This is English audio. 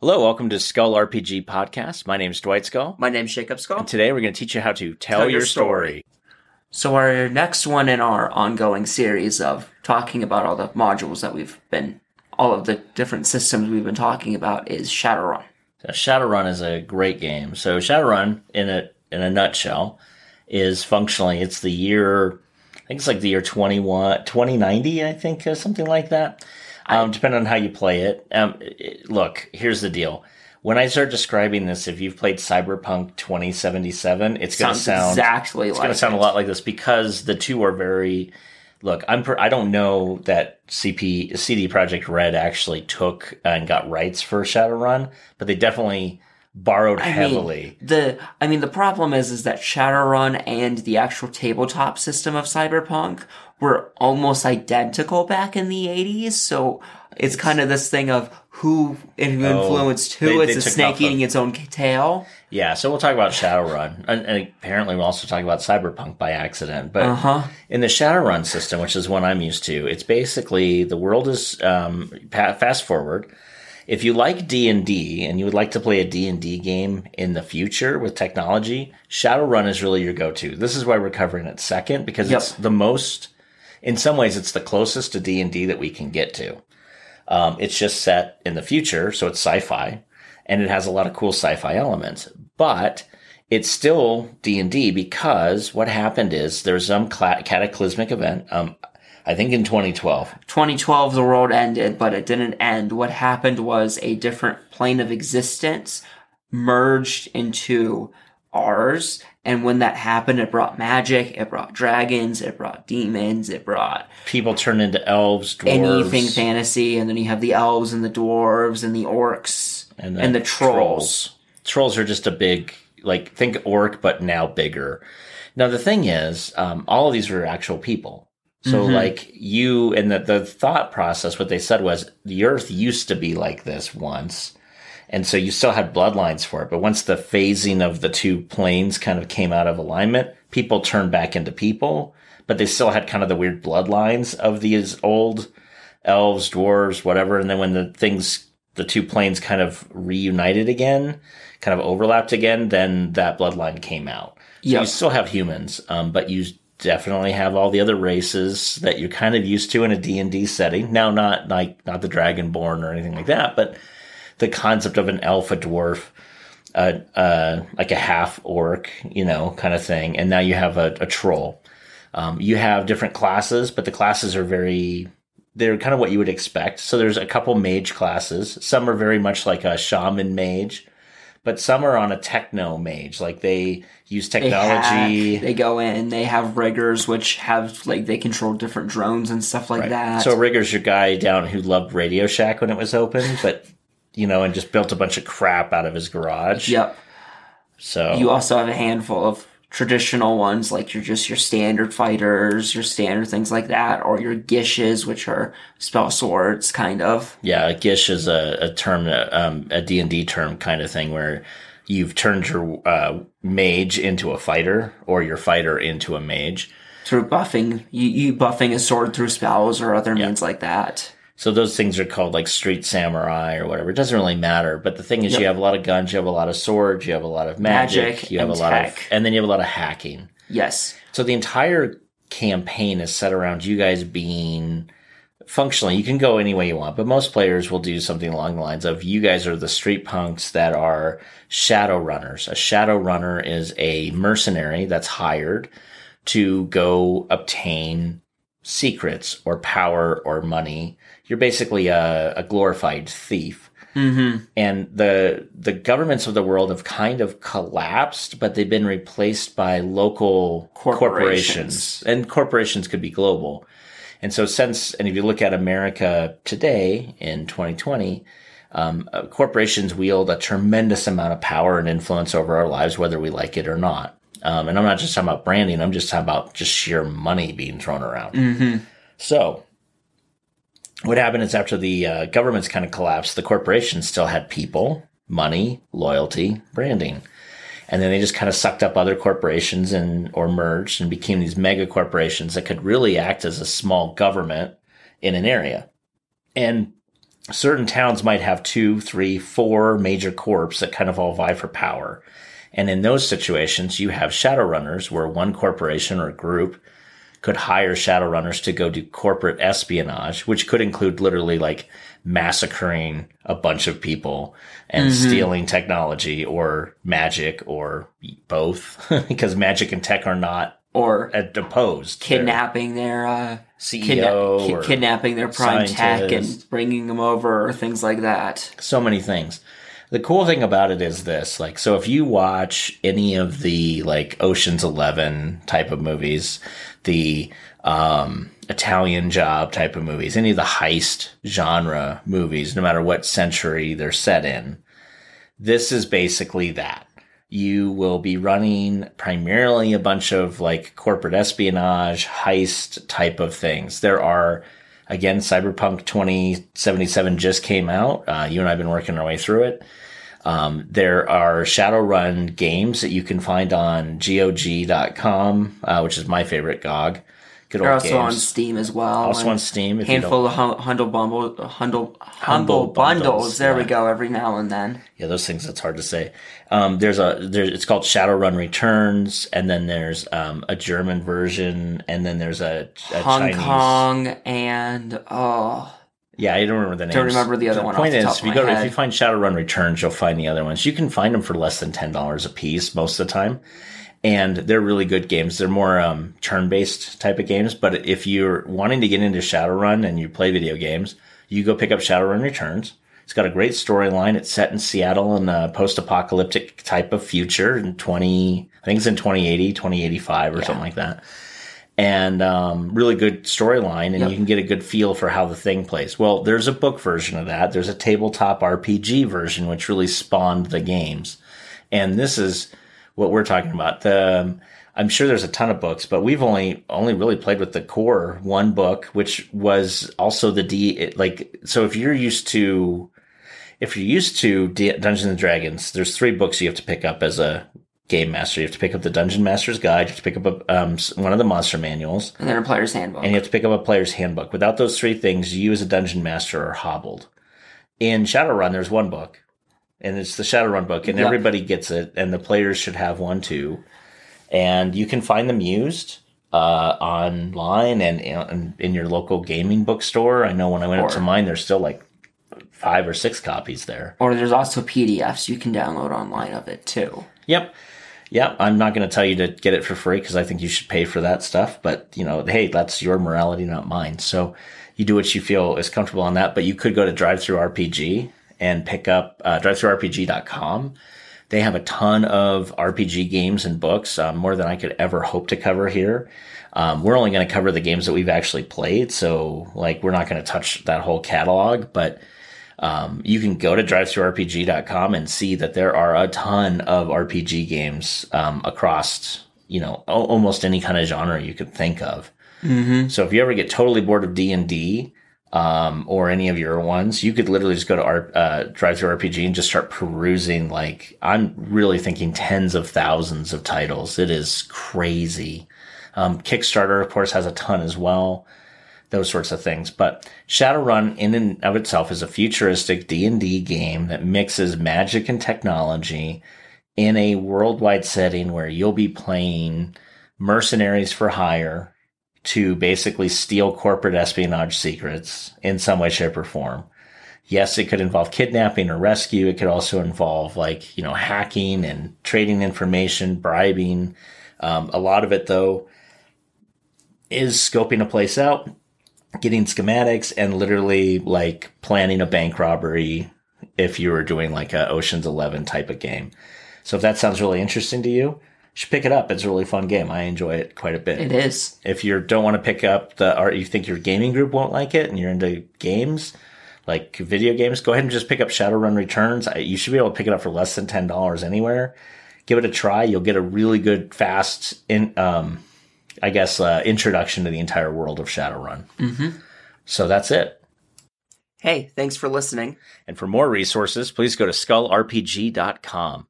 Hello, welcome to Skull RPG Podcast. My name is Dwight Skull. My name's Jacob Skull. And today we're going to teach you how to tell, Tell your your story. So our next one in our ongoing series of talking about all the modules that we've been, all of the different systems we've been talking about is Shadowrun. So Shadowrun is a great game. So Shadowrun, in a in a nutshell, is functionally it's the year. I think it's like the year 21, 2090, I think, or something like that. Um, depending on how you play it. Um, it- look, here's the deal. When I start describing this, if you've played Cyberpunk 2077, it's going to sound exactly It's like going to sound a lot like this because the two are very. Look, I'm. Per, I don't know that CP CD Projekt Red actually took and got rights for Shadowrun, but they definitely borrowed I mean, heavily. the I mean the problem is is that Shadowrun and the actual tabletop system of Cyberpunk were almost identical back in the 80s, so it's kind of this thing of who influenced who. Oh, they- it's they a snake of- eating its own tail. yeah, so we'll talk about Shadowrun, and, and apparently we'll also talk about Cyberpunk by accident. But Uh huh. in the Shadowrun system, which is one I'm used to, it's basically the world is um, fast forward. If you like D and you would like to play a D and D game in the future with technology, Shadowrun is really your go-to. This is why we're covering it second because Yep. it's the most. In some ways, it's the closest to D and D that we can get to. Um, it's just set in the future, so it's sci-fi, and it has a lot of cool sci-fi elements. But it's still D and D because what happened is there's some cla- cataclysmic event. Um, I think in 2012. 2012 the world ended, but it didn't end. What happened was a different plane of existence merged into ours. And when that happened, it brought magic, it brought dragons, it brought demons, it brought People turned into elves, dwarves, anything fantasy. And then you have the elves and the dwarves and the orcs and, the trolls. Trolls are just a big, like, think orc, but now bigger. Now, the thing is, um, all of these are actual people. So, Mhm. like, you, and the, the thought process, what they said was the earth used to be like this once. And so you still had bloodlines for it. But once the phasing of the two planes kind of came out of alignment, people turned back into people, but they still had kind of the weird bloodlines of these old elves, dwarves, whatever. And then when the things, the two planes kind of reunited again, kind of overlapped again, then that bloodline came out. So Yep. you still have humans, um, but you definitely have all the other races that you're kind of used to in a D&D setting. Now, not like, not the Dragonborn or anything like that, but the concept of an elf, a dwarf, uh, uh, like a half orc, you know, kind of thing. And now you have a, a troll. Um, you have different classes, but the classes are very, they're kind of what you would expect. So there's a couple mage classes. Some are very much like a shaman mage, but some are on a techno mage. Like they use They technology. hack, they go in, they have riggers, which have, like, they control different drones and stuff like that. So Rigger's your guy down who loved Radio Shack when it was open, but you know, and just built a bunch of crap out of his garage. yep. So You also have a handful of traditional ones, like your just your standard fighters, your standard things like that, or your gishes, which are spell swords, kind of. yeah, a gish is a, a term, um, a D and D term kind of thing where you've turned your uh, mage into a fighter or your fighter into a mage. Through buffing, you, you buffing a sword through spells or other means like that. So those things are called like street samurai or whatever. It doesn't really matter. But the thing is, Yep. you have a lot of guns, you have a lot of swords, you have a lot of magic, Magic you have a lot of, and then you have a lot of hacking. Yes. So the entire campaign is set around you guys being functionally, you can go any way you want, but most players will do something along the lines of you guys are the street punks that are shadow runners. A shadow runner is a mercenary that's hired to go obtain secrets or power or money. You're basically a, a glorified thief Mm-hmm. and the the governments of the world have kind of collapsed, but they've been replaced by local corporations, Corporations. and corporations could be global. And so, since and if you look at America today in 2020, um, uh, corporations wield a tremendous amount of power and influence over our lives, whether we like it or not. Um, and I'm not just talking about branding; I'm just talking about just sheer money being thrown around. Mm-hmm. So, what happened is after the uh, governments kind of collapsed, the corporations still had people, money, loyalty, branding. And then they just kind of sucked up other corporations and or merged and became these mega corporations that could really act as a small government in an area. And certain towns might have two, three, four major corps that kind of all vie for power. And in those situations, you have shadow runners where one corporation or group could hire Shadowrunners to go do corporate espionage, which could include literally like massacring a bunch of people and Mm-hmm. stealing technology or magic or both because magic and tech are not Or opposed. Kidnapping their uh, CEO kidna- ki- kidnapping their prime tech and bringing them over or things like that. so many things. The cool thing about it is this, like, so if you watch any of the like Ocean's Eleven type of movies, the um, Italian Job type of movies, any of the heist genre movies, no matter what century they're set in, this is basically that. You will be running primarily a bunch of like corporate espionage, heist type of things. There are Again, Cyberpunk 2077 just came out. Uh, you and I have been working our way through it. Um, there are Shadowrun games that you can find on GOG.com, uh, which is my favorite GOG. Good They're also on. Steam as well. also on Steam. Handful of hum- humble bundle, humble, humble Humble bundles. bundles, There we go. Every now and then. yeah, those things that's hard to say. Um, there's a there's it's called Shadowrun Returns, and then there's um, a German version, and then there's a, a Hong Chinese. Kong and oh, Yeah, I don't remember the names. Don't remember the other one off point the is, if you go to, if you find Shadowrun Returns, you'll find the other ones. You can find them for less than ten dollars a piece most of the time, and they're really good games. They're more um, turn-based type of games. But if you're wanting to get into Shadowrun and you play video games, you go pick up Shadowrun Returns. It's got a great storyline. It's set in Seattle in a post-apocalyptic type of future in 20, I think it's in 2080, 2085 or something like that and um, really good storyline, and Yep. you can get a good feel for how the thing plays. Well, there's a book version of that. There's a tabletop RPG version, which really spawned the games, and this is what we're talking about. The um, I'm sure there's a ton of books, but we've only only really played with the core one book, which was also the D. it- Like, so if you're used to if you're used to D- Dungeons and Dragons, there's three books you have to pick up as a game master. You have to pick up the Dungeon Master's Guide. You have to pick up a, um, one of the monster manuals, and then a player's handbook. and you have to pick up a player's handbook. Without those three things, you as a dungeon master are hobbled. In Shadowrun, there's one book, and it's the Shadowrun book, and Yep. everybody gets it, and the players should have one too. And you can find them used uh, online and, and in your local gaming bookstore. I know when I went up to mine, there's still like five or six copies there. or there's also PDFs you can download online of it too. Yep. Yep. I'm not going to tell you to get it for free because I think you should pay for that stuff. But, you know, hey, that's your morality, not mine. So you do what you feel is comfortable on that. But you could go to Drive Through RPG and pick up uh, drivethroughrpg.com. They have a ton of RPG games and books, um, more than I could ever hope to cover here. Um, we're only going to cover the games that we've actually played. So, like, we're not going to touch that whole catalog. But um, you can go to drivethroughrpg.com and see that there are a ton of RPG games um, across, you know, al- almost any kind of genre you could think of. Mm-hmm. So if you ever get totally bored of D and D um, or any of your ones, you could literally just go to our uh, Drive Through RPG and just start perusing. Like I'm really thinking tens of thousands of titles. It is crazy. Um, Kickstarter, of course, has a ton as well. Those sorts of things, but Shadowrun in and of itself is a futuristic D and D game that mixes magic and technology in a worldwide setting where you'll be playing mercenaries for hire to basically steal corporate espionage secrets in some way, shape, or form. Yes, it could involve kidnapping or rescue. It could also involve like, you know, hacking and trading information, bribing. Um, a lot of it though is scoping a place out, getting schematics and literally like planning a bank robbery if you were doing like a Ocean's 11 type of game. So if that sounds really interesting to you, you should pick it up. It's a really fun game. I enjoy it quite a bit It is. if you don't want to pick up the art, you think your gaming group won't like it and you're into games like video games go ahead and just pick up shadowrun returns you should be able to pick it up for less than $10 anywhere give it a try you'll get a really good fast in um i guess uh, introduction to the entire world of shadowrun Mm-hmm. so that's it Hey, thanks for listening. and for more resources please go to skullrpg.com